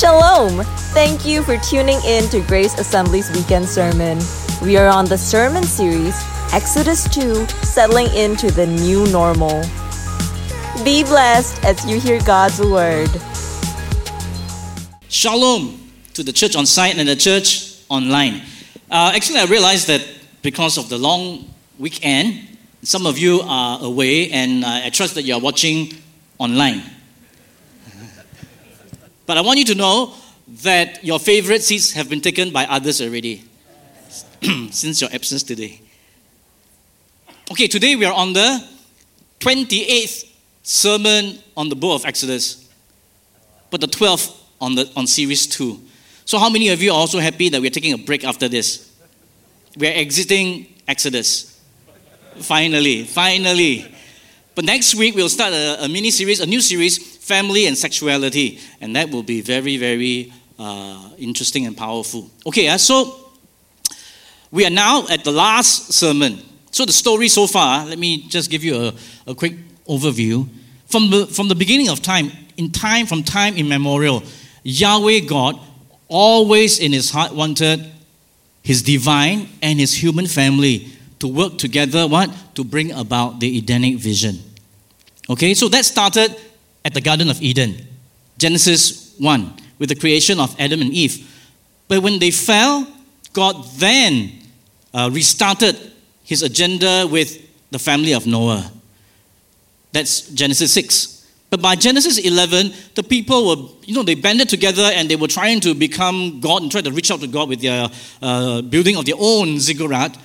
Shalom! Thank you for tuning in to Grace Assembly's weekend sermon. We are on the sermon series Exodus 2 Settling into the New Normal. Be blessed as you hear God's word. Shalom to the church on site and the church online. Uh, actually, I realized that because of the long weekend, some of you are away, and uh, I trust that you are watching online. But I want you to know that your favorite seats have been taken by others already since your absence today. Okay, today we are on the 28th sermon on the book of Exodus, but the 12th on, the, on series 2. So, how many of you are also happy that we're taking a break after this? We're exiting Exodus. Finally, finally. But next week we'll start a, a mini series, a new series, Family and Sexuality. And that will be very, very uh, interesting and powerful. Okay, uh, so we are now at the last sermon. So, the story so far, let me just give you a, a quick overview. From the, from the beginning of time, in time, from time immemorial, Yahweh God always in his heart wanted his divine and his human family to work together what to bring about the edenic vision okay so that started at the garden of eden genesis 1 with the creation of adam and eve but when they fell god then uh, restarted his agenda with the family of noah that's genesis 6 but by Genesis 11, the people were, you know, they banded together and they were trying to become God and try to reach out to God with their uh, building of their own ziggurat.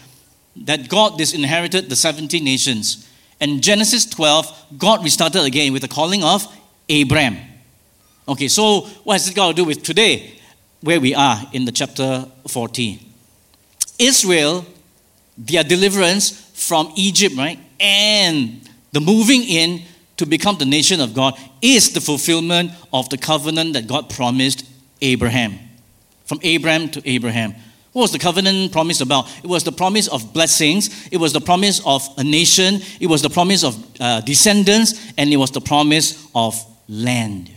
That God disinherited the 70 nations. And Genesis 12, God restarted again with the calling of Abraham. Okay, so what has it got to do with today, where we are in the chapter 14? Israel, their deliverance from Egypt, right, and the moving in to become the nation of God is the fulfillment of the covenant that God promised Abraham. From Abraham to Abraham. What was the covenant promise about? It was the promise of blessings, it was the promise of a nation, it was the promise of uh, descendants, and it was the promise of land.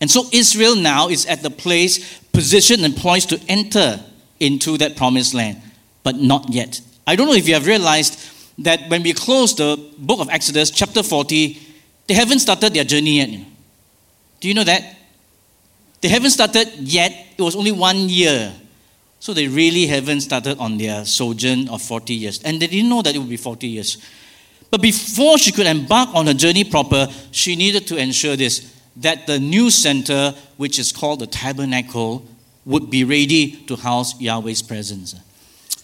And so Israel now is at the place, position, and poised to enter into that promised land, but not yet. I don't know if you have realized that when we close the book of Exodus, chapter 40, they haven't started their journey yet. Do you know that? They haven't started yet. It was only one year. So they really haven't started on their sojourn of 40 years. And they didn't know that it would be 40 years. But before she could embark on her journey proper, she needed to ensure this that the new center, which is called the tabernacle, would be ready to house Yahweh's presence.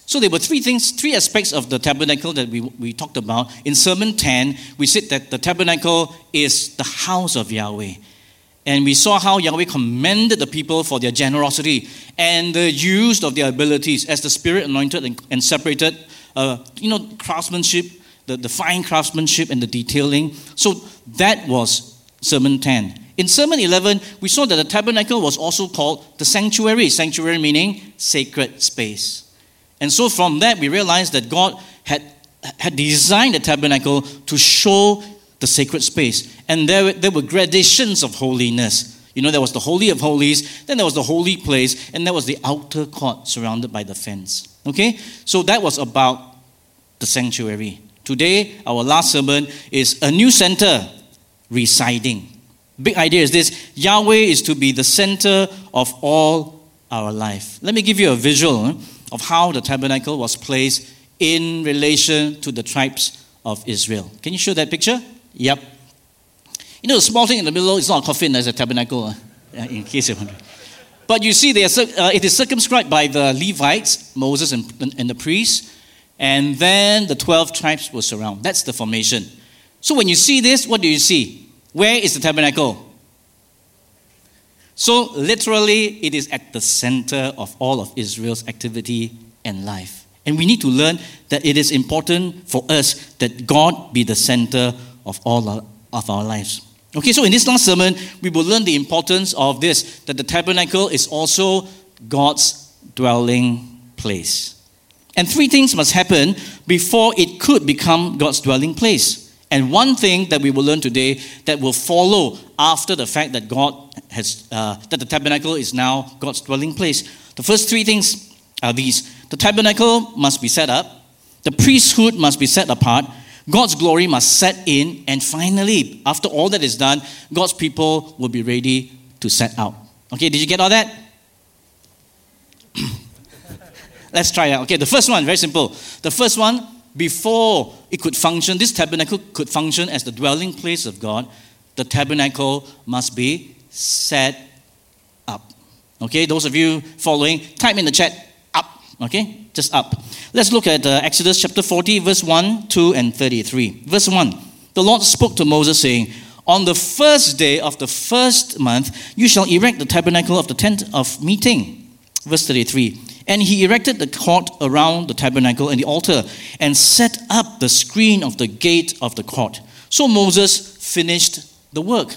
So there were three things, three aspects of the tabernacle that we, we talked about. In Sermon 10, we said that the tabernacle is the house of Yahweh. And we saw how Yahweh commended the people for their generosity and the use of their abilities as the Spirit anointed and, and separated, uh, you know, craftsmanship, the, the fine craftsmanship and the detailing. So that was Sermon 10. In Sermon 11, we saw that the tabernacle was also called the sanctuary. Sanctuary meaning sacred space. And so from that, we realized that God had, had designed the tabernacle to show the sacred space. And there, there were gradations of holiness. You know, there was the Holy of Holies, then there was the holy place, and there was the outer court surrounded by the fence. Okay? So that was about the sanctuary. Today, our last sermon is a new center residing. Big idea is this Yahweh is to be the center of all our life. Let me give you a visual of how the tabernacle was placed in relation to the tribes of Israel. Can you show that picture? Yep. You know, the small thing in the middle is not a coffin, as a tabernacle, uh, in case you're wondering. But you see, are, uh, it is circumscribed by the Levites, Moses and, and the priests, and then the 12 tribes will surround. That's the formation. So when you see this, what do you see? Where is the tabernacle? So, literally, it is at the center of all of Israel's activity and life. And we need to learn that it is important for us that God be the center of all of our lives. Okay, so in this last sermon, we will learn the importance of this that the tabernacle is also God's dwelling place. And three things must happen before it could become God's dwelling place. And one thing that we will learn today that will follow after the fact that God has, uh, that the tabernacle is now God's dwelling place. The first three things are these the tabernacle must be set up, the priesthood must be set apart, God's glory must set in, and finally, after all that is done, God's people will be ready to set out. Okay, did you get all that? Let's try it. Okay, the first one, very simple. The first one, before it could function, this tabernacle could function as the dwelling place of God, the tabernacle must be set up. Okay, those of you following, type in the chat. Okay, just up. Let's look at uh, Exodus chapter 40, verse 1, 2, and 33. Verse 1 The Lord spoke to Moses, saying, On the first day of the first month, you shall erect the tabernacle of the tent of meeting. Verse 33 And he erected the court around the tabernacle and the altar, and set up the screen of the gate of the court. So Moses finished the work.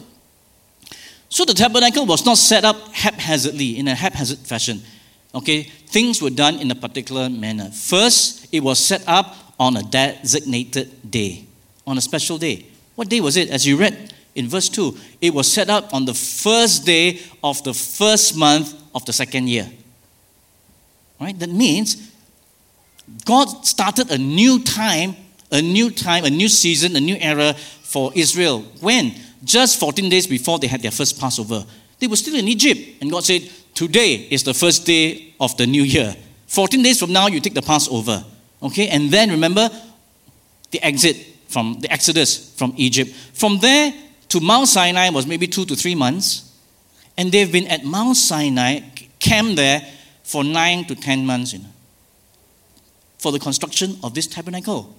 So the tabernacle was not set up haphazardly in a haphazard fashion. Okay, things were done in a particular manner. First, it was set up on a designated day, on a special day. What day was it? As you read in verse 2, it was set up on the first day of the first month of the second year. Right? That means God started a new time, a new time, a new season, a new era for Israel. When? Just 14 days before they had their first Passover. They were still in Egypt, and God said, Today is the first day of the new year. 14 days from now, you take the Passover. Okay? And then remember the exit from the Exodus from Egypt. From there to Mount Sinai was maybe two to three months. And they've been at Mount Sinai, camped there for nine to ten months, you know, for the construction of this tabernacle.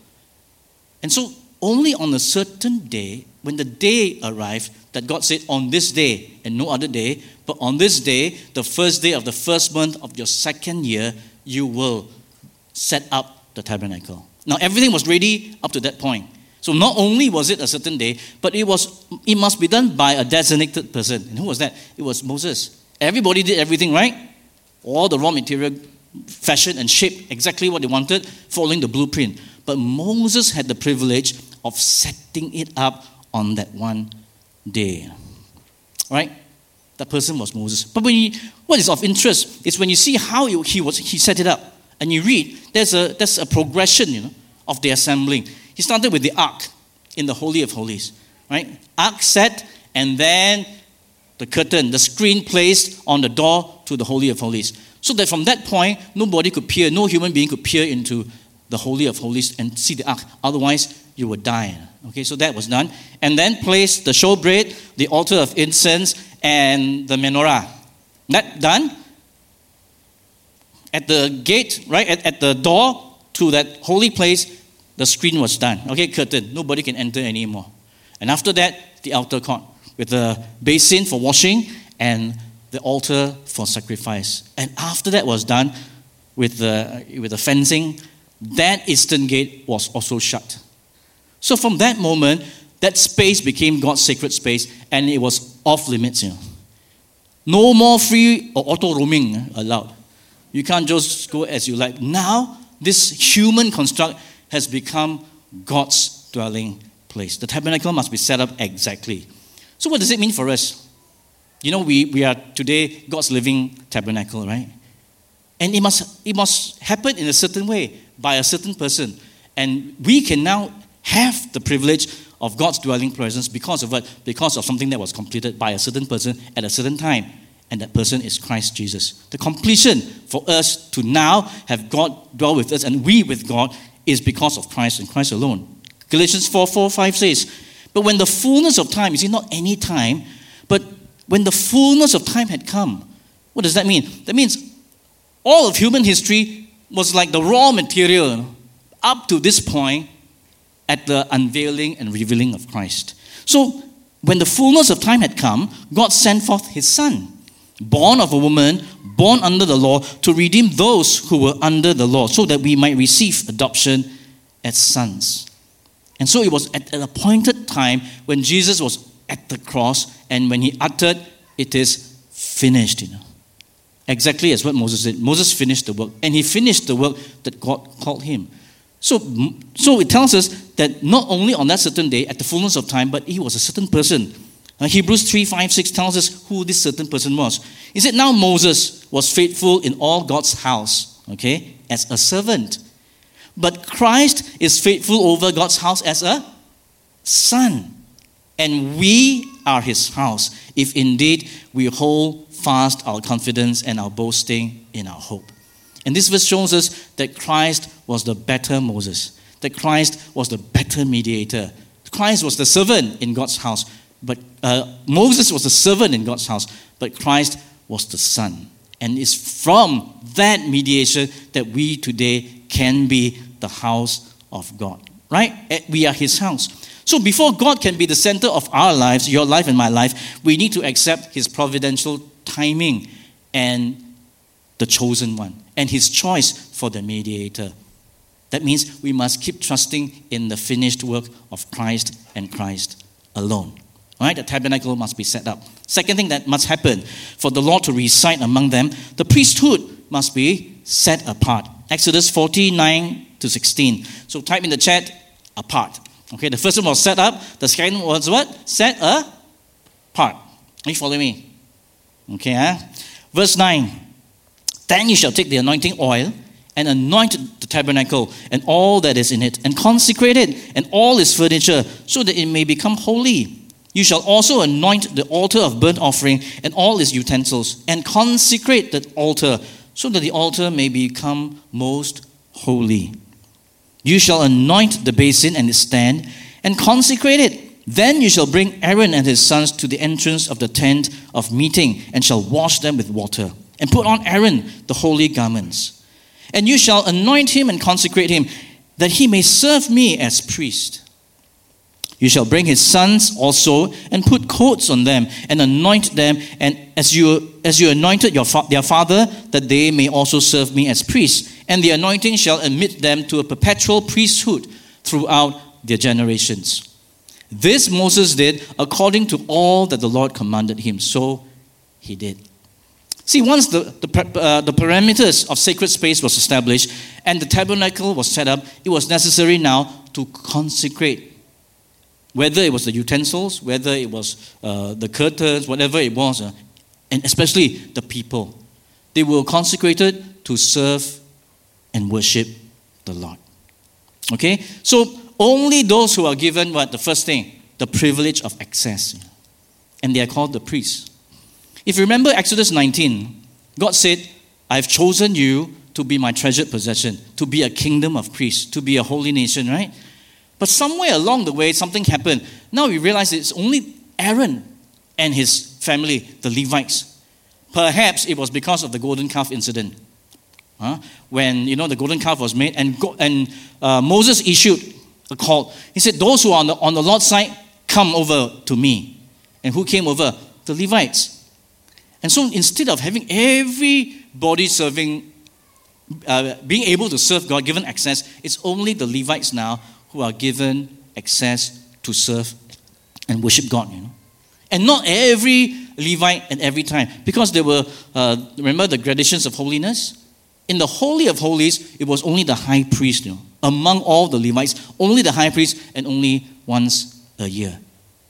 And so only on a certain day, when the day arrived, that God said, On this day and no other day, but on this day, the first day of the first month of your second year, you will set up the tabernacle. Now, everything was ready up to that point. So, not only was it a certain day, but it, was, it must be done by a designated person. And who was that? It was Moses. Everybody did everything, right? All the raw material fashioned and shaped exactly what they wanted, following the blueprint. But Moses had the privilege of setting it up on that one day. Right? That person was Moses. But when you, what is of interest is when you see how he, was, he set it up, and you read, there's a, there's a progression you know, of the assembling. He started with the ark in the Holy of Holies. Right? Ark set, and then the curtain, the screen placed on the door to the Holy of Holies. So that from that point, nobody could peer, no human being could peer into the Holy of Holies and see the ark. Otherwise, you would die. Okay, so that was done. And then placed the showbread, the altar of incense, and the menorah. That done. At the gate, right, at, at the door to that holy place, the screen was done. Okay, curtain. Nobody can enter anymore. And after that, the outer court with the basin for washing and the altar for sacrifice. And after that was done with the, with the fencing, that eastern gate was also shut. So from that moment, that space became God's sacred space and it was off limits. You know. No more free or auto roaming allowed. You can't just go as you like. Now, this human construct has become God's dwelling place. The tabernacle must be set up exactly. So, what does it mean for us? You know, we, we are today God's living tabernacle, right? And it must, it must happen in a certain way by a certain person. And we can now have the privilege of God's dwelling presence because of what? Because of something that was completed by a certain person at a certain time. And that person is Christ Jesus. The completion for us to now have God dwell with us and we with God is because of Christ and Christ alone. Galatians 4 4 5 says, But when the fullness of time, you see, not any time, but when the fullness of time had come, what does that mean? That means all of human history was like the raw material up to this point at the unveiling and revealing of Christ. So, when the fullness of time had come, God sent forth his Son, born of a woman, born under the law, to redeem those who were under the law, so that we might receive adoption as sons. And so it was at an appointed time when Jesus was at the cross and when he uttered, It is finished. You know. Exactly as what Moses did. Moses finished the work, and he finished the work that God called him. So, so it tells us that not only on that certain day, at the fullness of time, but he was a certain person. Uh, Hebrews 3 5 6 tells us who this certain person was. He said, Now Moses was faithful in all God's house, okay, as a servant. But Christ is faithful over God's house as a son. And we are his house, if indeed we hold fast our confidence and our boasting in our hope. And this verse shows us that Christ was the better Moses, that Christ was the better mediator. Christ was the servant in God's house, but uh, Moses was the servant in God's house, but Christ was the son. And it's from that mediation that we today can be the house of God, right? Eh, we are his house. So before God can be the center of our lives, your life and my life, we need to accept his providential timing and the chosen one and his choice for the mediator. That means we must keep trusting in the finished work of Christ and Christ alone. All right, the tabernacle must be set up. Second thing that must happen for the Lord to reside among them, the priesthood must be set apart. Exodus 49 to 16. So type in the chat apart. Okay, the first one was set up, the second was what? Set apart. Are you following me? Okay, huh? verse 9. Then you shall take the anointing oil and anoint the tabernacle and all that is in it, and consecrate it and all its furniture, so that it may become holy. You shall also anoint the altar of burnt offering and all its utensils, and consecrate the altar, so that the altar may become most holy. You shall anoint the basin and its stand, and consecrate it. Then you shall bring Aaron and his sons to the entrance of the tent of meeting, and shall wash them with water and put on Aaron the holy garments. And you shall anoint him and consecrate him, that he may serve me as priest. You shall bring his sons also and put coats on them and anoint them, and as you as you anointed your fa- their father, that they may also serve me as priests. And the anointing shall admit them to a perpetual priesthood throughout their generations. This Moses did according to all that the Lord commanded him. So he did. See, once the, the, uh, the parameters of sacred space was established and the tabernacle was set up, it was necessary now to consecrate. Whether it was the utensils, whether it was uh, the curtains, whatever it was, uh, and especially the people. They were consecrated to serve and worship the Lord. Okay? So only those who are given what? The first thing, the privilege of access. And they are called the priests. If you remember Exodus 19, God said, I've chosen you to be my treasured possession, to be a kingdom of priests, to be a holy nation, right? But somewhere along the way, something happened. Now we realize it's only Aaron and his family, the Levites. Perhaps it was because of the golden calf incident. Huh? When you know the golden calf was made, and, go, and uh, Moses issued a call. He said, Those who are on the, on the Lord's side, come over to me. And who came over? The Levites. And so instead of having everybody serving, uh, being able to serve God, given access, it's only the Levites now who are given access to serve and worship God, you know. And not every Levite at every time, because there were, uh, remember the gradations of holiness? In the Holy of Holies, it was only the high priest, you know, among all the Levites, only the high priest, and only once a year.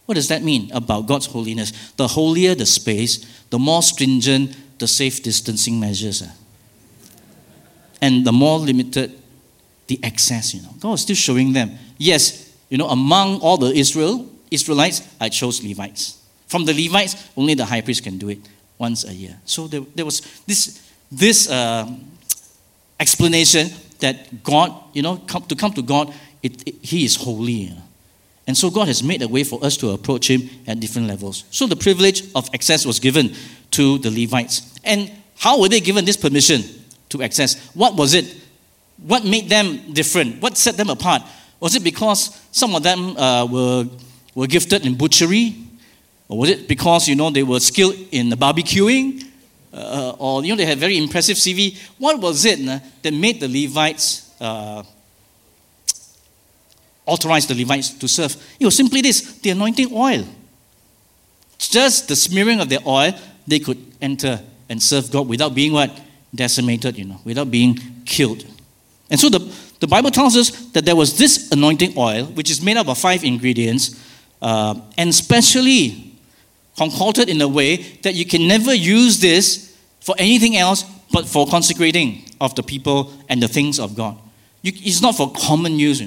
What does that mean about God's holiness? The holier the space, the more stringent the safe distancing measures are. And the more limited the access, you know. God is still showing them. Yes, you know, among all the Israel, Israelites, I chose Levites. From the Levites, only the high priest can do it once a year. So there, there was this, this uh, explanation that God, you know, come, to come to God, it, it, He is holy. You know. And so God has made a way for us to approach Him at different levels. So the privilege of access was given to the Levites. And how were they given this permission to access? What was it? What made them different? What set them apart? Was it because some of them uh, were, were gifted in butchery? Or was it because, you know, they were skilled in barbecuing? Uh, or, you know, they had very impressive CV? What was it uh, that made the Levites uh, authorized the Levites to serve. It was simply this the anointing oil. Just the smearing of the oil, they could enter and serve God without being what? Decimated, you know, without being killed. And so the, the Bible tells us that there was this anointing oil, which is made up of five ingredients, uh, and specially concocted in a way that you can never use this for anything else but for consecrating of the people and the things of God. You, it's not for common use.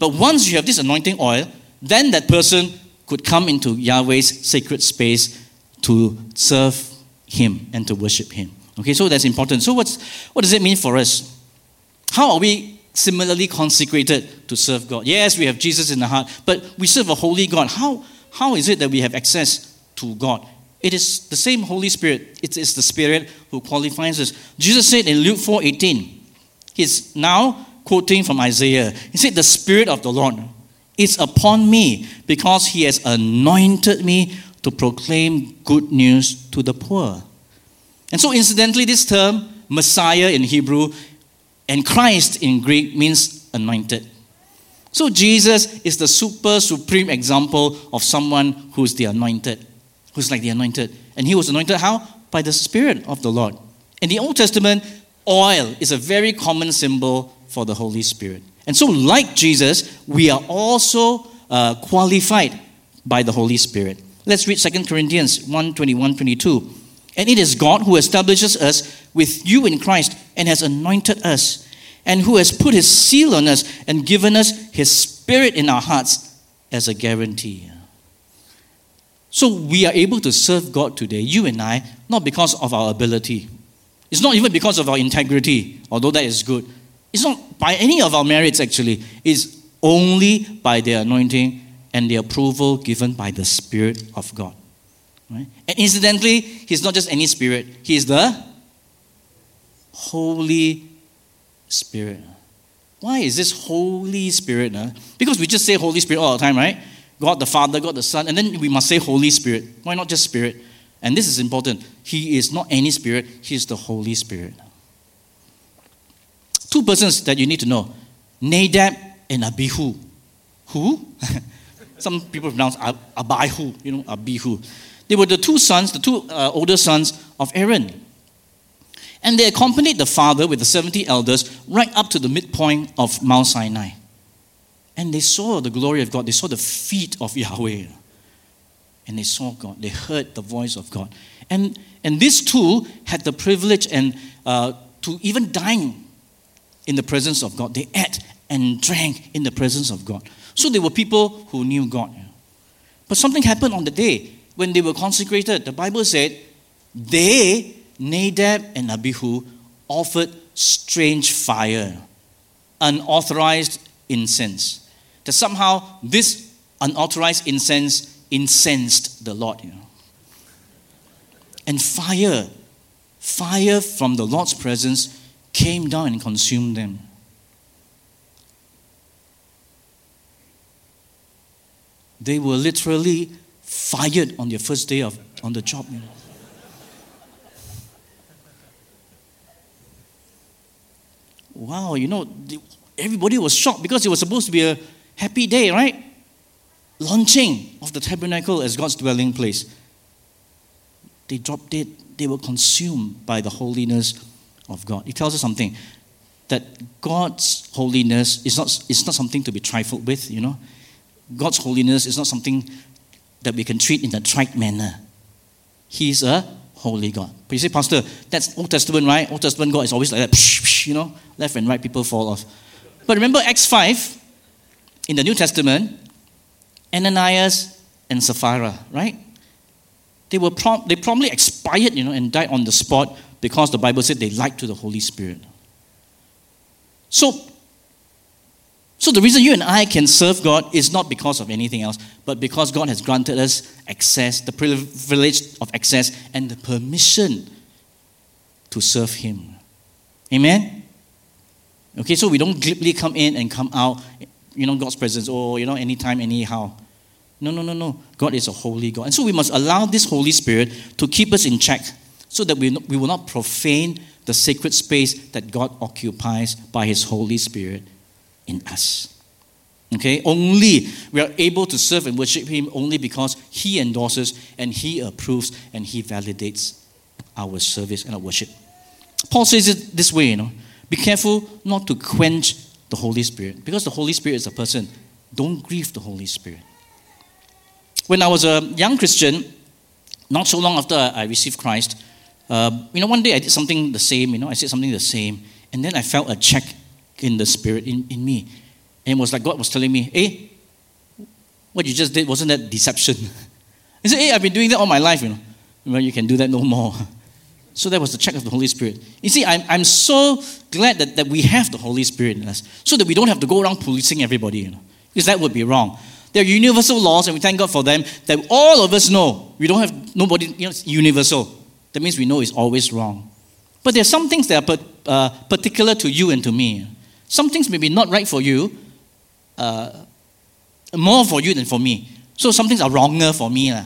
But once you have this anointing oil, then that person could come into Yahweh's sacred space to serve Him and to worship Him. Okay, so that's important. So, what's, what does it mean for us? How are we similarly consecrated to serve God? Yes, we have Jesus in the heart, but we serve a holy God. How, how is it that we have access to God? It is the same Holy Spirit. It is the Spirit who qualifies us. Jesus said in Luke 4 18, He's now quoting from Isaiah. He said, The Spirit of the Lord is upon me because He has anointed me to proclaim good news to the poor. And so, incidentally, this term, Messiah in Hebrew, and Christ in Greek means anointed. So, Jesus is the super supreme example of someone who's the anointed, who's like the anointed. And he was anointed how? By the Spirit of the Lord. In the Old Testament, oil is a very common symbol for the Holy Spirit. And so, like Jesus, we are also uh, qualified by the Holy Spirit. Let's read 2 Corinthians 1 21 22. And it is God who establishes us with you in Christ and has anointed us, and who has put his seal on us and given us his spirit in our hearts as a guarantee. So we are able to serve God today, you and I, not because of our ability. It's not even because of our integrity, although that is good. It's not by any of our merits, actually. It's only by the anointing and the approval given by the Spirit of God. Right? And incidentally, He's not just any Spirit, He is the Holy Spirit. Why is this Holy Spirit? Because we just say Holy Spirit all the time, right? God the Father, God the Son, and then we must say Holy Spirit. Why not just Spirit? And this is important. He is not any Spirit, He is the Holy Spirit. Two persons that you need to know Nadab and Abihu. Who? Some people pronounce Abihu, you know, Abihu. They were the two sons, the two uh, older sons of Aaron. And they accompanied the father with the 70 elders right up to the midpoint of Mount Sinai. And they saw the glory of God. They saw the feet of Yahweh. And they saw God. They heard the voice of God. And, and these two had the privilege and uh, to even dine in the presence of God. They ate and drank in the presence of God. So they were people who knew God. But something happened on the day when they were consecrated. The Bible said they Nadab and Abihu offered strange fire, unauthorized incense. That somehow this unauthorized incense incensed the Lord. You know. And fire, fire from the Lord's presence came down and consumed them. They were literally fired on their first day of on the job. Wow, you know, everybody was shocked because it was supposed to be a happy day, right? Launching of the tabernacle as God's dwelling place. They dropped it, they were consumed by the holiness of God. It tells us something that God's holiness is not, is not something to be trifled with, you know. God's holiness is not something that we can treat in a trite manner. He's a holy God. But you say, Pastor, that's Old Testament, right? Old Testament God is always like that, psh, psh, you know, left and right people fall off. But remember Acts 5 in the New Testament, Ananias and Sapphira, right? They were prom- they promptly expired, you know, and died on the spot because the Bible said they lied to the Holy Spirit. So so the reason you and I can serve God is not because of anything else, but because God has granted us access, the privilege of access, and the permission to serve Him. Amen? Okay, so we don't glibly come in and come out, you know, God's presence, or, you know, anytime, anyhow. No, no, no, no. God is a holy God. And so we must allow this Holy Spirit to keep us in check so that we, we will not profane the sacred space that God occupies by His Holy Spirit in us. Okay, only we are able to serve and worship Him only because He endorses and He approves and He validates our service and our worship. Paul says it this way, you know, be careful not to quench the Holy Spirit. Because the Holy Spirit is a person. Don't grieve the Holy Spirit. When I was a young Christian, not so long after I received Christ, uh, you know, one day I did something the same, you know, I said something the same, and then I felt a check in the spirit in, in me. And it was like God was telling me, hey, what you just did, wasn't that deception? He said, hey, I've been doing that all my life, you know. Well, you can do that no more. So that was the check of the Holy Spirit. You see, I'm, I'm so glad that, that we have the Holy Spirit in us so that we don't have to go around policing everybody, you know, because that would be wrong. There are universal laws, and we thank God for them, that all of us know. We don't have nobody, you know, universal. That means we know it's always wrong. But there are some things that are uh, particular to you and to me. Some things may be not right for you, uh, more for you than for me. So some things are wronger for me. Uh,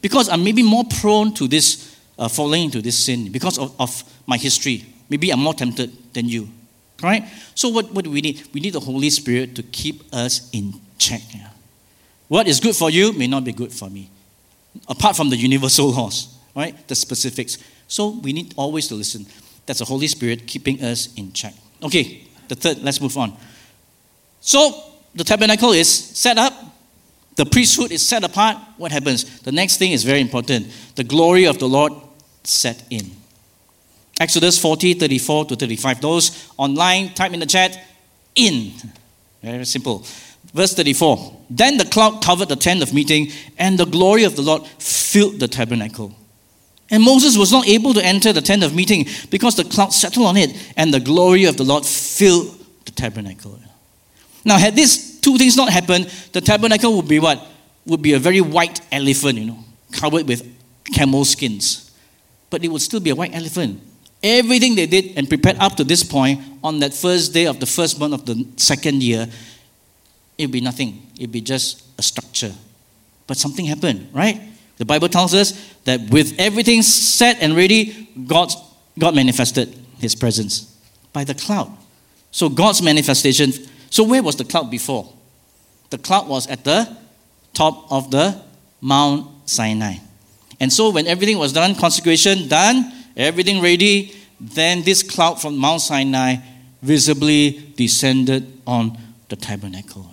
because I'm maybe more prone to this, uh, falling into this sin because of, of my history. Maybe I'm more tempted than you. Right? So what, what do we need? We need the Holy Spirit to keep us in check. What is good for you may not be good for me. Apart from the universal laws, right? The specifics. So we need always to listen. That's the Holy Spirit keeping us in check. Okay, the third, let's move on. So the tabernacle is set up, the priesthood is set apart. What happens? The next thing is very important. The glory of the Lord set in. Exodus 40, 34 to 35. Those online, type in the chat, in. Very simple. Verse 34 Then the cloud covered the tent of meeting, and the glory of the Lord filled the tabernacle. And Moses was not able to enter the tent of meeting because the cloud settled on it, and the glory of the Lord filled the tabernacle. Now, had these two things not happened, the tabernacle would be what? Would be a very white elephant, you know, covered with camel skins. But it would still be a white elephant. Everything they did and prepared up to this point on that first day of the first month of the second year, it'd be nothing. It'd be just a structure. But something happened, right? The Bible tells us that with everything set and ready, God, God manifested his presence by the cloud. So God's manifestation. So where was the cloud before? The cloud was at the top of the Mount Sinai. And so when everything was done, consecration done, everything ready, then this cloud from Mount Sinai visibly descended on the tabernacle.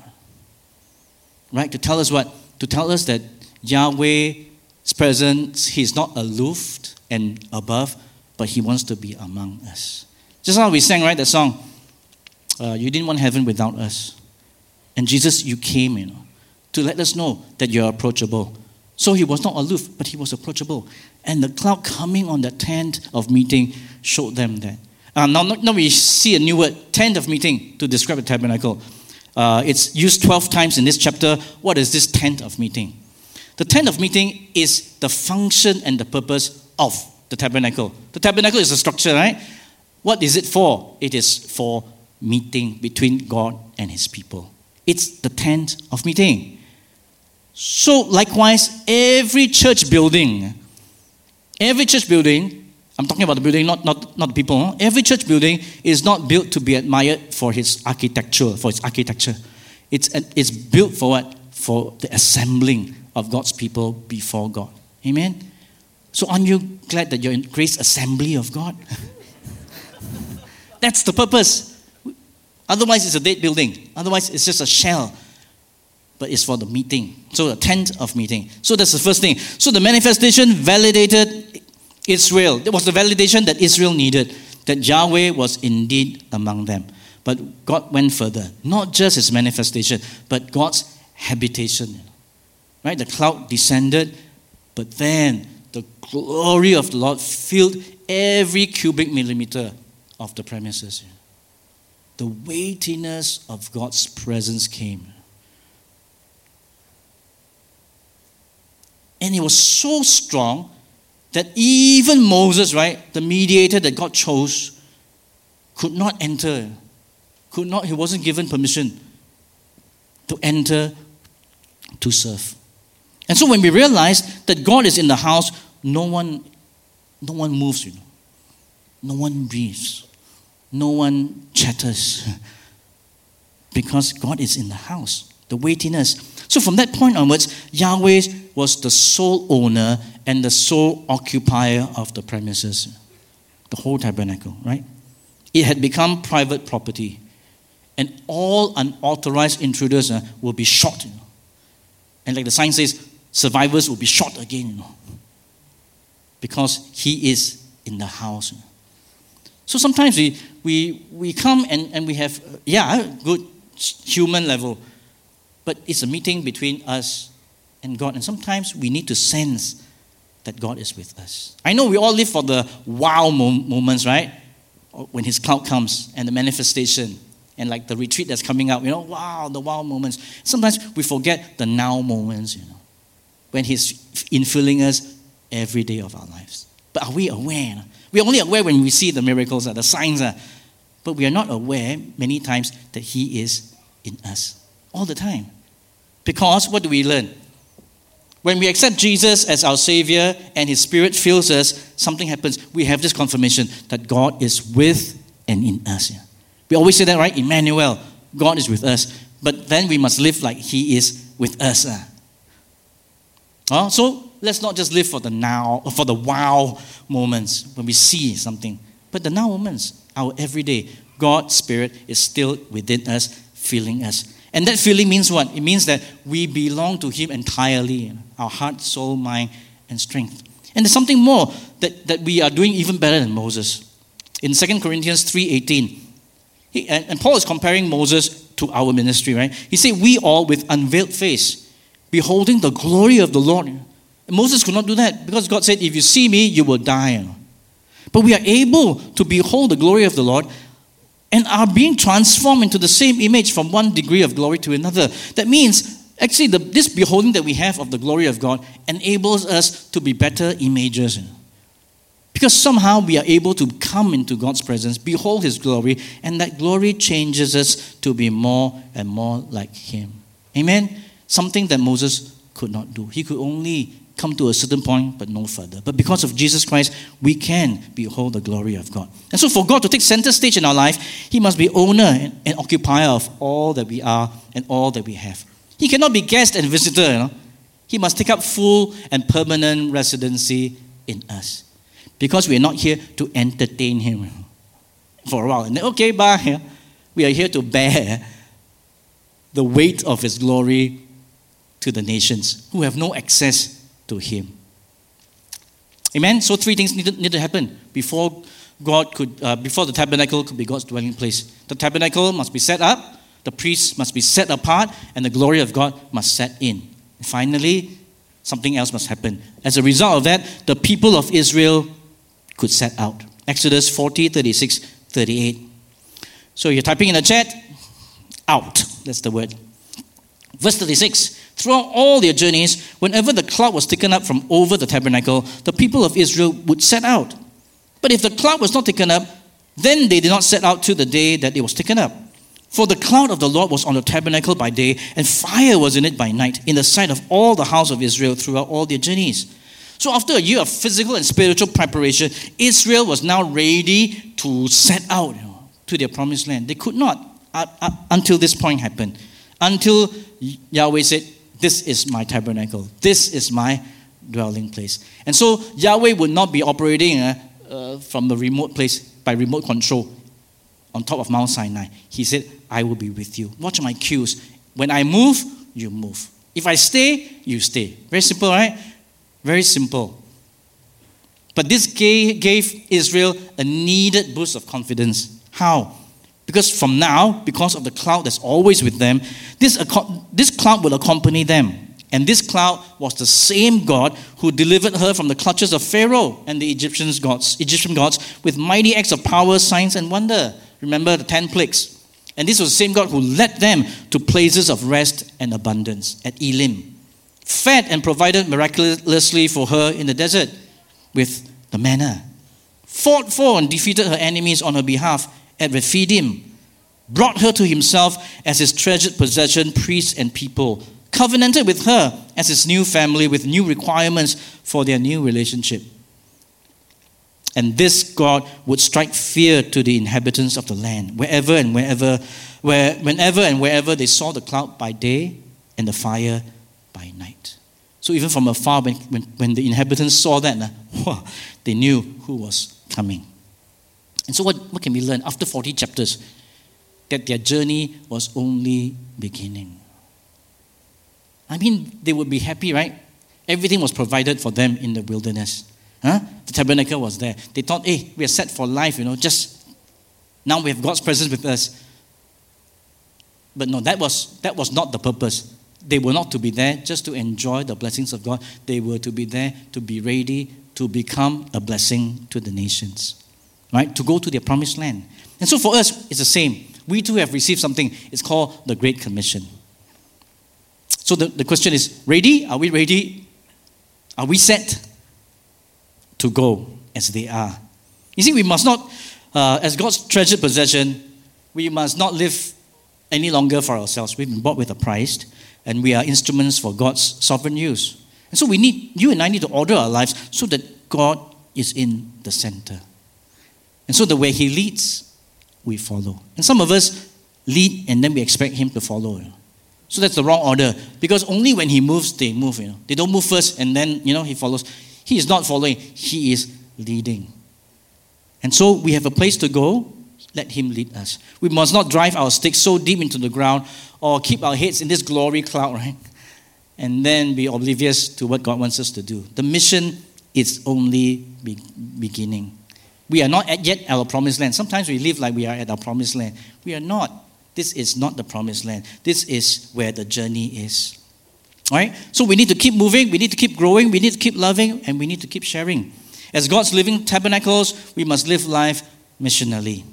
Right? To tell us what? To tell us that Yahweh presence, He's not aloof and above, but He wants to be among us. Just how we sang, right, that song. Uh, you didn't want heaven without us. And Jesus, you came, you know, to let us know that you're approachable. So he was not aloof, but he was approachable. And the cloud coming on the tent of meeting showed them that. Uh, now, now we see a new word, tent of meeting, to describe the tabernacle. Uh, it's used 12 times in this chapter. What is this tent of meeting? The tent of meeting is the function and the purpose of the tabernacle. The tabernacle is a structure, right? What is it for? It is for meeting between God and his people. It's the tent of meeting. So, likewise, every church building, every church building, I'm talking about the building, not, not, not the people, every church building is not built to be admired for its architecture, for its architecture. It's, it's built for what? For the assembling of God's people before God. Amen? So aren't you glad that you're in Grace Assembly of God? That's the purpose. Otherwise, it's a dead building. Otherwise, it's just a shell. But it's for the meeting. So, the tent of meeting. So, that's the first thing. So, the manifestation validated Israel. It was the validation that Israel needed, that Yahweh was indeed among them. But God went further. Not just his manifestation, but God's habitation. Right? The cloud descended, but then the glory of the Lord filled every cubic millimeter of the premises. The weightiness of God's presence came. And it was so strong that even Moses, right, the mediator that God chose, could not enter. Could not, he wasn't given permission to enter to serve. And so when we realize that God is in the house, no one, no one moves, you know. No one breathes. No one chatters. because God is in the house. The weightiness. So from that point onwards, Yahweh was the sole owner and the sole occupier of the premises. The whole tabernacle, right? It had become private property. and all unauthorized intruders uh, will be shot. You know. And like the sign says, survivors will be shot again, you know, because he is in the house. So sometimes we, we, we come and, and we have, yeah, good human level, but it's a meeting between us and God. And sometimes we need to sense that God is with us. I know we all live for the wow moments, right? When His cloud comes and the manifestation and like the retreat that's coming up, you know, wow, the wow moments. Sometimes we forget the now moments, you know, when He's infilling us every day of our lives. But are we aware? We're only aware when we see the miracles, the signs, uh, but we are not aware many times that He is in us all the time. Because what do we learn? When we accept Jesus as our Savior and His Spirit fills us, something happens. We have this confirmation that God is with and in us. We always say that, right? Emmanuel, God is with us. But then we must live like He is with us. Uh. Uh. so let's not just live for the now, for the wow moments when we see something, but the now moments, our everyday. God's Spirit is still within us, filling us. And that feeling means what? It means that we belong to Him entirely our heart, soul, mind, and strength. And there's something more that, that we are doing even better than Moses. In 2 Corinthians 3.18, he, and, and Paul is comparing Moses to our ministry, right? He said, We all with unveiled face, beholding the glory of the Lord. Moses could not do that because God said, If you see me, you will die. But we are able to behold the glory of the Lord and are being transformed into the same image from one degree of glory to another. That means, actually, the, this beholding that we have of the glory of God enables us to be better images. Because somehow we are able to come into God's presence, behold His glory, and that glory changes us to be more and more like Him. Amen? Something that Moses could not do. He could only come to a certain point, but no further. But because of Jesus Christ, we can behold the glory of God. And so, for God to take center stage in our life, He must be owner and, and occupier of all that we are and all that we have. He cannot be guest and visitor. You know? He must take up full and permanent residency in us. Because we are not here to entertain Him for a while. And then, okay, bye. We are here to bear the weight of His glory to the nations who have no access to Him. Amen? So, three things need to, need to happen before God could, uh, before the tabernacle could be God's dwelling place. The tabernacle must be set up, the priests must be set apart, and the glory of God must set in. Finally, something else must happen. As a result of that, the people of Israel could set out. Exodus 40, 36, 38. So you're typing in the chat, out. That's the word. Verse 36 Throughout all their journeys, whenever the cloud was taken up from over the tabernacle, the people of Israel would set out. But if the cloud was not taken up, then they did not set out till the day that it was taken up. For the cloud of the Lord was on the tabernacle by day, and fire was in it by night, in the sight of all the house of Israel throughout all their journeys. So, after a year of physical and spiritual preparation, Israel was now ready to set out to their promised land. They could not uh, uh, until this point happened. Until Yahweh said, this is my tabernacle. This is my dwelling place. And so Yahweh would not be operating uh, uh, from the remote place by remote control on top of Mount Sinai. He said, I will be with you. Watch my cues. When I move, you move. If I stay, you stay. Very simple, right? Very simple. But this gave Israel a needed boost of confidence. How? Because from now, because of the cloud that's always with them, this, this cloud will accompany them. And this cloud was the same God who delivered her from the clutches of Pharaoh and the Egyptian gods, Egyptian gods with mighty acts of power, signs, and wonder. Remember the ten plagues. And this was the same God who led them to places of rest and abundance at Elim, fed and provided miraculously for her in the desert with the manna, fought for and defeated her enemies on her behalf at Rephidim, brought her to himself as his treasured possession, priests and people, covenanted with her as his new family with new requirements for their new relationship. And this God would strike fear to the inhabitants of the land, wherever and wherever, where, whenever and wherever they saw the cloud by day and the fire by night. So even from afar, when, when, when the inhabitants saw that, they knew who was coming. And so, what, what can we learn after 40 chapters? that their journey was only beginning. I mean, they would be happy, right? Everything was provided for them in the wilderness. Huh? The tabernacle was there. They thought, hey, we are set for life, you know, just now we have God's presence with us. But no, that was, that was not the purpose. They were not to be there just to enjoy the blessings of God. They were to be there to be ready to become a blessing to the nations, right? To go to their promised land. And so for us, it's the same. We too have received something. It's called the Great Commission. So the, the question is ready? Are we ready? Are we set to go as they are? You see, we must not, uh, as God's treasured possession, we must not live any longer for ourselves. We've been bought with a price, and we are instruments for God's sovereign use. And so we need, you and I need to order our lives so that God is in the center. And so the way He leads, we follow. And some of us lead and then we expect Him to follow. You know? So that's the wrong order. Because only when He moves, they move. You know? They don't move first and then, you know, He follows. He is not following, He is leading. And so we have a place to go. Let Him lead us. We must not drive our sticks so deep into the ground or keep our heads in this glory cloud, right? and then be oblivious to what God wants us to do. The mission is only be- beginning. We are not at yet our promised land. Sometimes we live like we are at our promised land. We are not. This is not the promised land. This is where the journey is. All right? So we need to keep moving, we need to keep growing, we need to keep loving, and we need to keep sharing. As God's living tabernacles, we must live life missionally.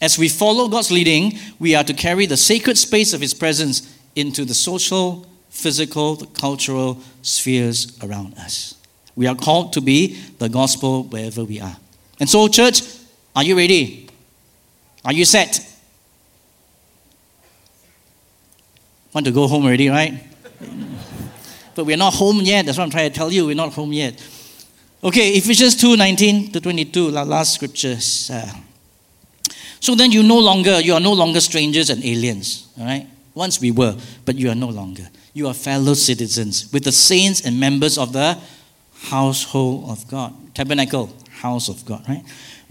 As we follow God's leading, we are to carry the sacred space of His presence into the social, physical, the cultural spheres around us. We are called to be the gospel wherever we are. And so, church, are you ready? Are you set? Want to go home already, right? but we're not home yet. That's what I'm trying to tell you. We're not home yet. Okay, Ephesians 2 19 to 22, last scriptures. Uh, so then you no longer, you are no longer strangers and aliens, all right? Once we were, but you are no longer. You are fellow citizens with the saints and members of the household of God. Tabernacle, house of God, right?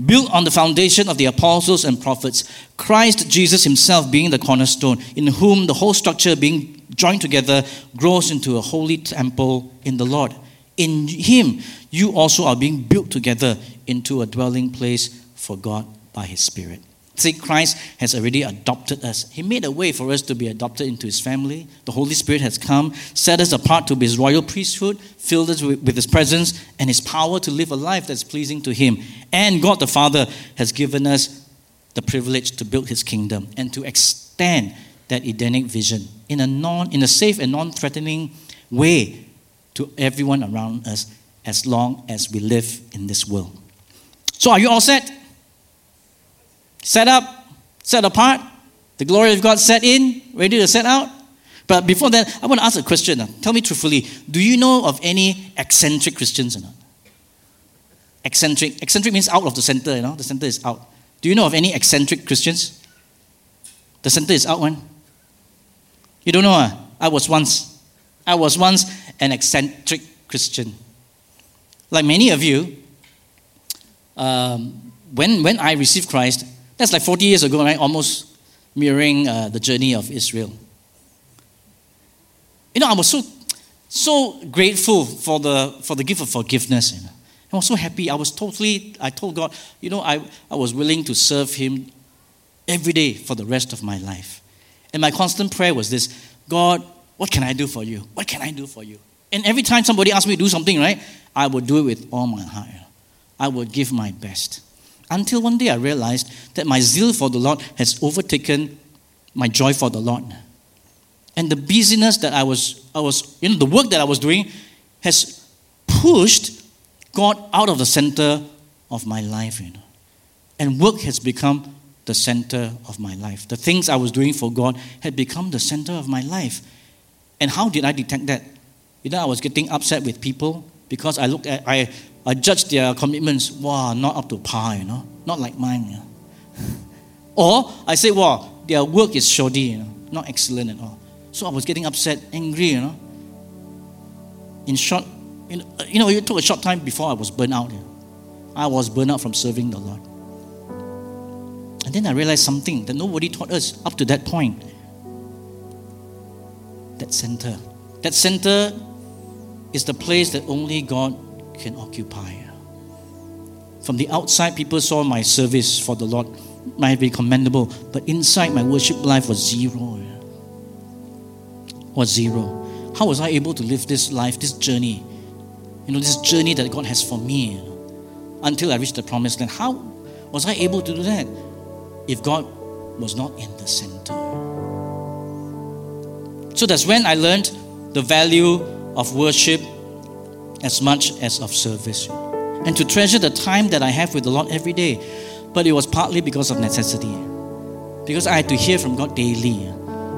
Built on the foundation of the apostles and prophets, Christ Jesus himself being the cornerstone, in whom the whole structure being joined together grows into a holy temple in the Lord. In him, you also are being built together into a dwelling place for God by his Spirit. See, Christ has already adopted us. He made a way for us to be adopted into His family. The Holy Spirit has come, set us apart to be His royal priesthood, filled us with, His presence and His power to live a life that's pleasing to Him. And God the Father has given us the privilege to build His kingdom and to extend that Edenic vision in a, non, in a safe and non threatening way to everyone around us as long as we live in this world. So, are you all set? Set up, set apart, the glory of God set in, ready to set out. But before that, I want to ask a question. Tell me truthfully, do you know of any eccentric Christians or not? Eccentric. Eccentric means out of the center, you know, the center is out. Do you know of any eccentric Christians? The center is out one. You don't know? Uh? I was once. I was once an eccentric Christian. Like many of you, um, when, when I received Christ, that's like 40 years ago, right? Almost mirroring uh, the journey of Israel. You know, I was so, so grateful for the, for the gift of forgiveness. You know? I was so happy. I was totally, I told God, you know, I, I was willing to serve Him every day for the rest of my life. And my constant prayer was this God, what can I do for you? What can I do for you? And every time somebody asked me to do something, right, I would do it with all my heart. I would give my best. Until one day I realized that my zeal for the Lord has overtaken my joy for the Lord. And the busyness that I was, I was, you know, the work that I was doing has pushed God out of the center of my life, you know. And work has become the center of my life. The things I was doing for God had become the center of my life. And how did I detect that? You know, I was getting upset with people because I looked at, I, I judge their commitments, wow, not up to par, you know, not like mine. You know. or I say, wow, their work is shoddy, you know, not excellent at all. So I was getting upset, angry, you know. In short, you know, you it took a short time before I was burned out. You know. I was burned out from serving the Lord. And then I realized something that nobody taught us up to that point. That center. That center is the place that only God can occupy. From the outside, people saw my service for the Lord might be commendable, but inside my worship life was zero. Was zero. How was I able to live this life, this journey? You know, this journey that God has for me until I reached the promised land. How was I able to do that if God was not in the center? So that's when I learned the value of worship as much as of service and to treasure the time that I have with the Lord every day. But it was partly because of necessity. Because I had to hear from God daily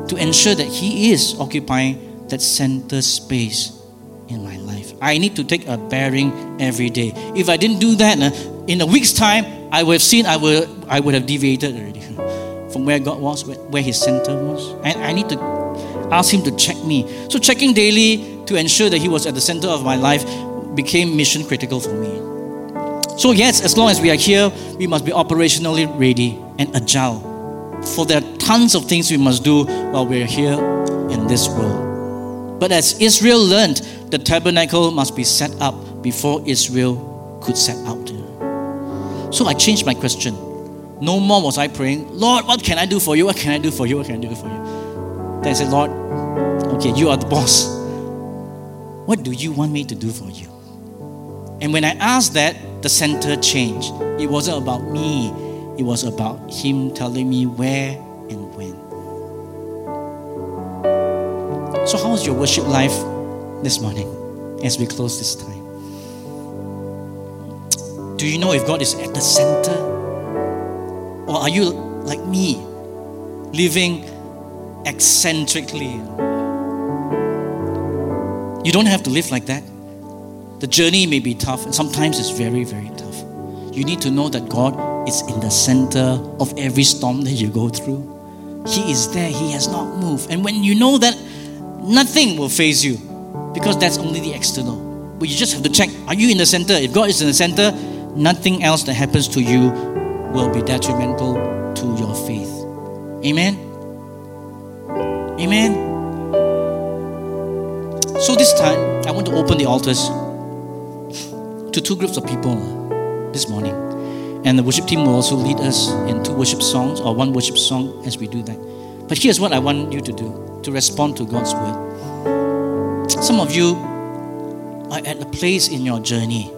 to ensure that He is occupying that center space in my life. I need to take a bearing every day. If I didn't do that, uh, in a week's time, I would have seen I would, I would have deviated already from where God was, where His center was. And I need to ask Him to check me. So, checking daily to ensure that He was at the center of my life became mission critical for me. So, yes, as long as we are here, we must be operationally ready and agile. For there are tons of things we must do while we're here in this world. But as Israel learned, the tabernacle must be set up before Israel could set out. So I changed my question. No more was I praying, Lord, what can I do for you? What can I do for you? What can I do for you? Then I said, Lord, okay, you are the boss. What do you want me to do for you? And when I asked that, the center changed. It wasn't about me, it was about Him telling me where and when. So, how was your worship life this morning as we close this time? Do you know if God is at the center? Or are you like me, living eccentrically? You don't have to live like that. The journey may be tough, and sometimes it's very, very tough. You need to know that God is in the center of every storm that you go through. He is there, He has not moved. And when you know that, nothing will faze you because that's only the external. But you just have to check are you in the center? If God is in the center, nothing else that happens to you will be detrimental to your faith. Amen? Amen? So this time, I want to open the altars to two groups of people this morning. And the worship team will also lead us in two worship songs or one worship song as we do that. But here's what I want you to do to respond to God's word. Some of you are at a place in your journey,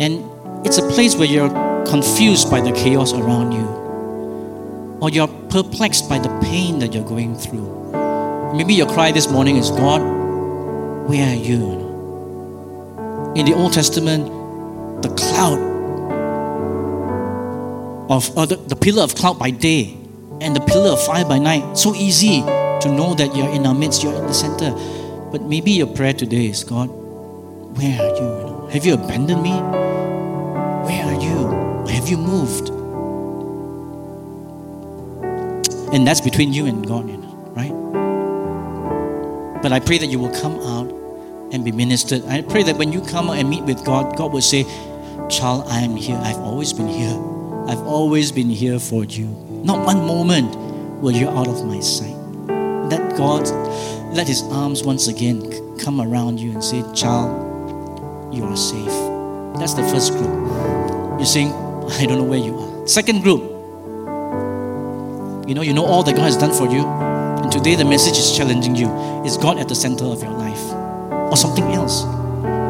and it's a place where you're confused by the chaos around you, or you're perplexed by the pain that you're going through. Maybe your cry this morning is, God, where are you? in the Old Testament, the cloud of uh, the, the pillar of cloud by day and the pillar of fire by night. So easy to know that you're in our midst, you're in the center. But maybe your prayer today is God, where are you? Have you abandoned me? Where are you? Have you moved? And that's between you and God, right? But I pray that you will come out and be ministered. I pray that when you come out and meet with God, God will say, Child, I am here. I've always been here. I've always been here for you. Not one moment will you out of my sight. Let God let his arms once again come around you and say, Child, you are safe. That's the first group. You're saying, I don't know where you are. Second group, you know, you know all that God has done for you. Today the message is challenging you. Is God at the center of your life? or something else.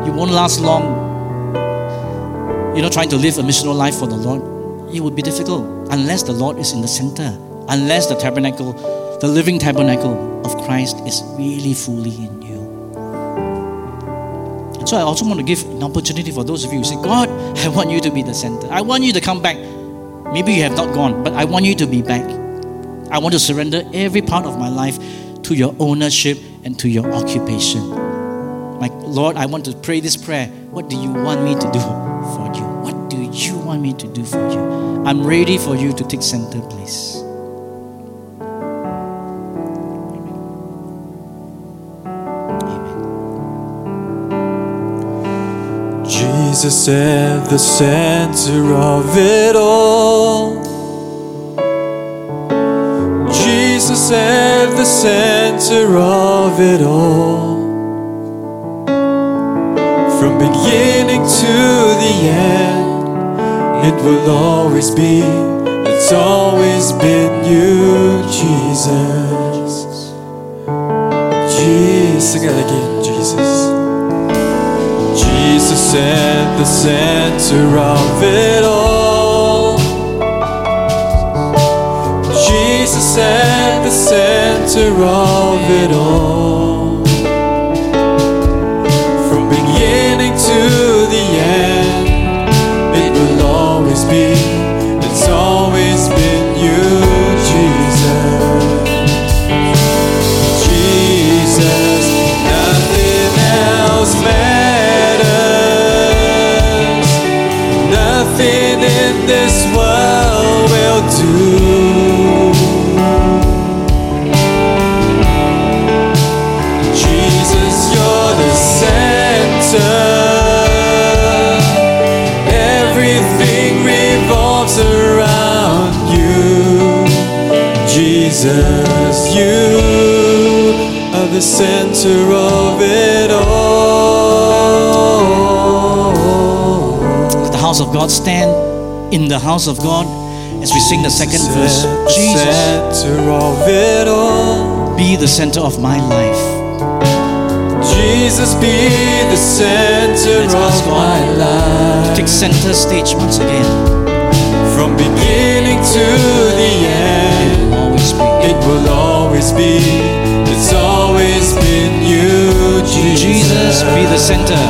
You won't last long. You know, trying to live a missional life for the Lord, it would be difficult unless the Lord is in the center, unless the tabernacle, the living tabernacle of Christ is really fully in you. And so I also want to give an opportunity for those of you who say, God, I want you to be the center. I want you to come back. Maybe you have not gone, but I want you to be back. I want to surrender every part of my life to your ownership and to your occupation. My Lord, I want to pray this prayer. What do you want me to do for you? What do you want me to do for you? I'm ready for you to take center place. Jesus at the center of it all. At the center of it all. From beginning to the end, it will always be, it's always been you, Jesus. Jesus, sing it again, Jesus. Jesus at the center of it all. Center of it all. Jesus, you are the center of it all. Let the house of God stand in the house of God as we sing the second verse. Jesus, center of it all. be the center of my life. Jesus, be the center Let's of my life. Take center stage once again. From beginning to the end. It will always be. It's always been you, Jesus. Jesus, be the center.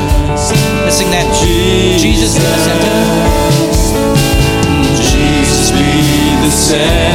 Let's sing that. Jesus, be the center. Jesus, be the center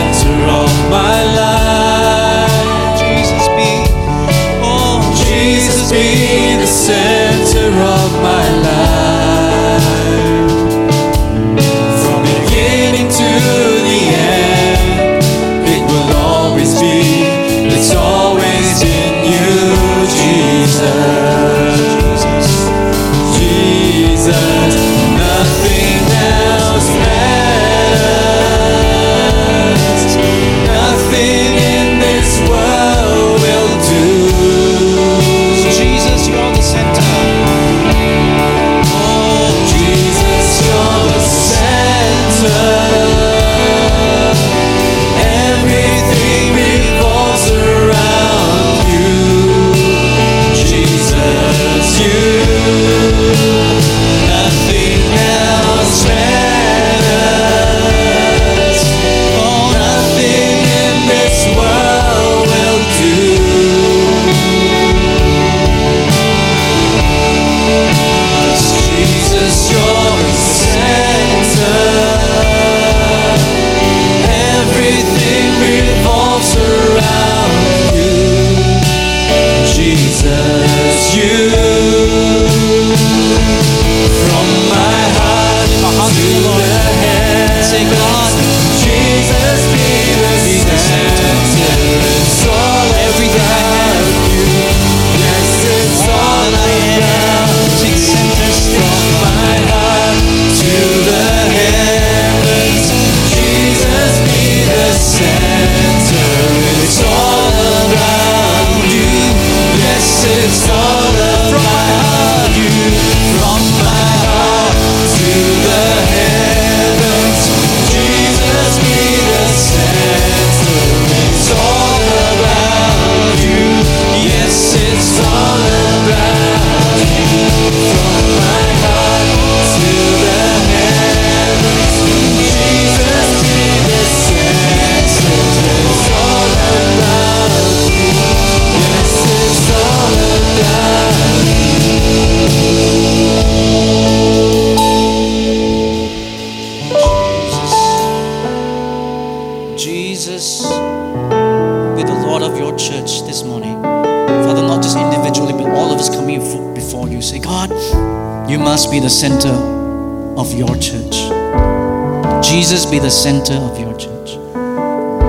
be the center of your church.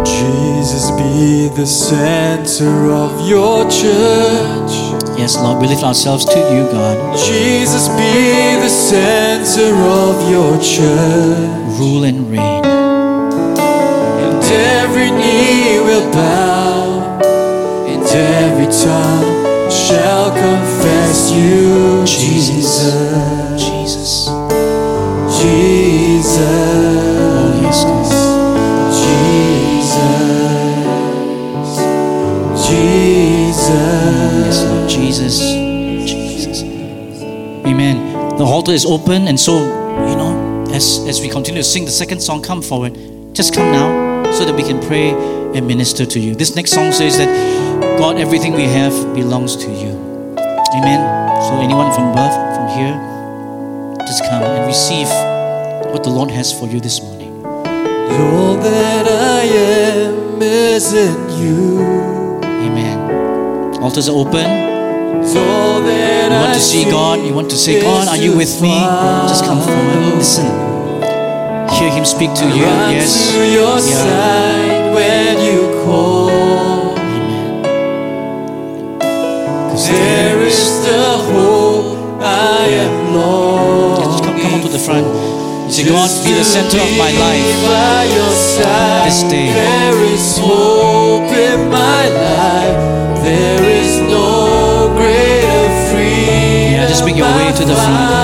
Jesus be the center of your church. Yes, Lord, we lift ourselves to you, God. Jesus be the center of your church. Rule and reign. And every knee will bow and every tongue shall confess you, Jesus. Jesus. Altar is open, and so, you know, as, as we continue to sing the second song, come forward. Just come now so that we can pray and minister to you. This next song says that God, everything we have belongs to you. Amen. So, anyone from above, from here, just come and receive what the Lord has for you this morning. All that I am is in you. Amen. Altars are open. You want to see God, you want to say, God, are you with me? Just come forward. Listen. Hear Him speak to you. Yes. Yeah. side when you call. Amen. 'Cause There is the hope I am lost. Just come, come on to the front. You say, God, be the center of my life. By your side, This day. there is hope in my life. There is way to the front.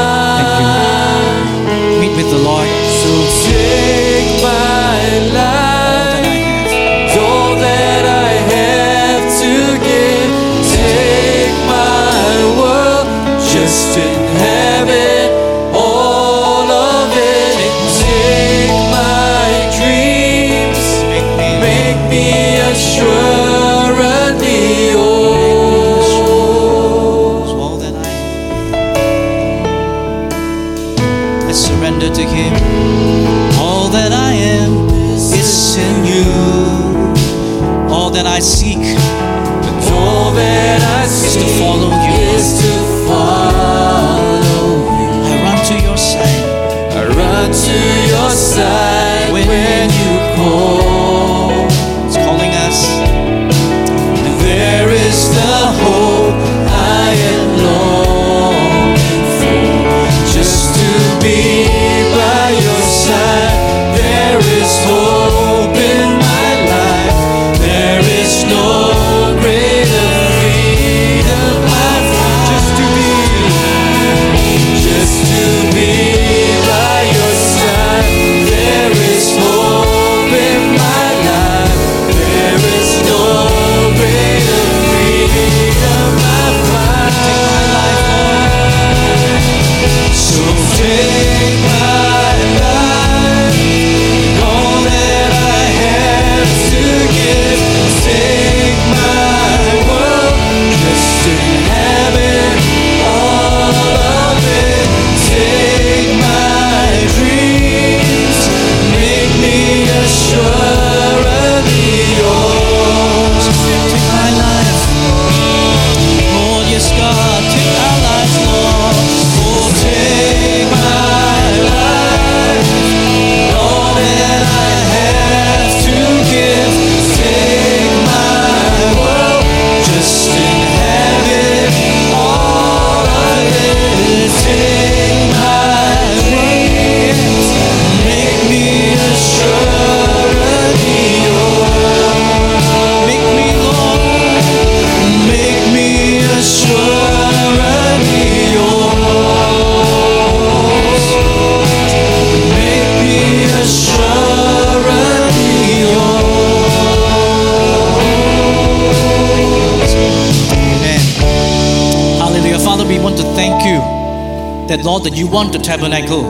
Lord, that you want to tabernacle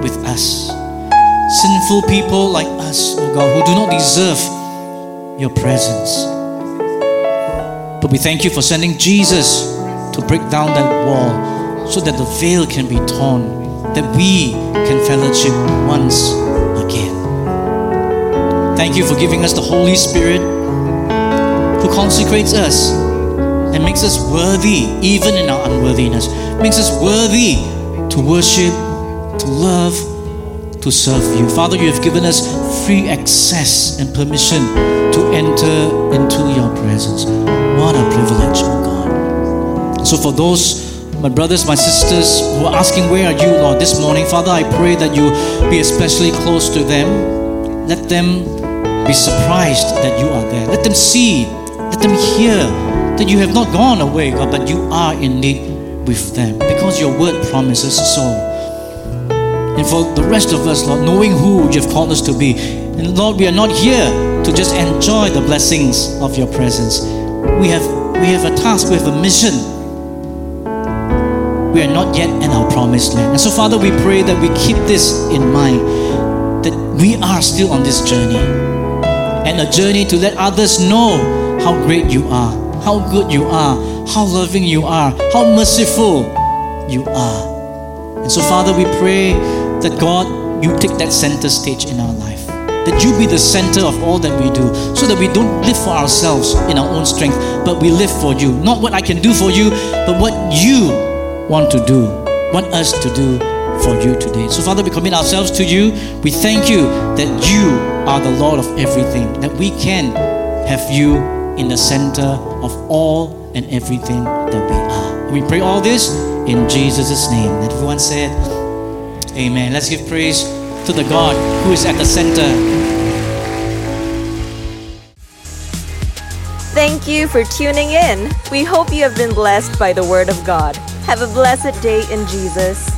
with us. Sinful people like us, oh God, who do not deserve your presence. But we thank you for sending Jesus to break down that wall so that the veil can be torn, that we can fellowship once again. Thank you for giving us the Holy Spirit who consecrates us and makes us worthy even in our unworthiness, makes us worthy to worship, to love, to serve you. Father, you have given us free access and permission to enter into your presence. What a privilege, oh God. So, for those, my brothers, my sisters who are asking, Where are you, Lord, this morning, Father, I pray that you be especially close to them. Let them be surprised that you are there. Let them see, let them hear that you have not gone away, God, but you are indeed with them because your word promises so. And for the rest of us, Lord, knowing who you've called us to be, and Lord, we are not here to just enjoy the blessings of your presence. We have we have a task, we have a mission. We are not yet in our promised land. And so, Father, we pray that we keep this in mind that we are still on this journey and a journey to let others know how great you are, how good you are, how loving you are, how merciful you are. And so, Father, we pray that God, you take that center stage in our life. That you be the center of all that we do, so that we don't live for ourselves in our own strength, but we live for you. Not what I can do for you, but what you want to do, want us to do for you today. So, Father, we commit ourselves to you. We thank you that you are the Lord of everything, that we can have you in the center of all and everything that we are. We pray all this in Jesus' name. Everyone said, Amen. Let's give praise to the God who is at the center. Thank you for tuning in. We hope you have been blessed by the Word of God. Have a blessed day in Jesus.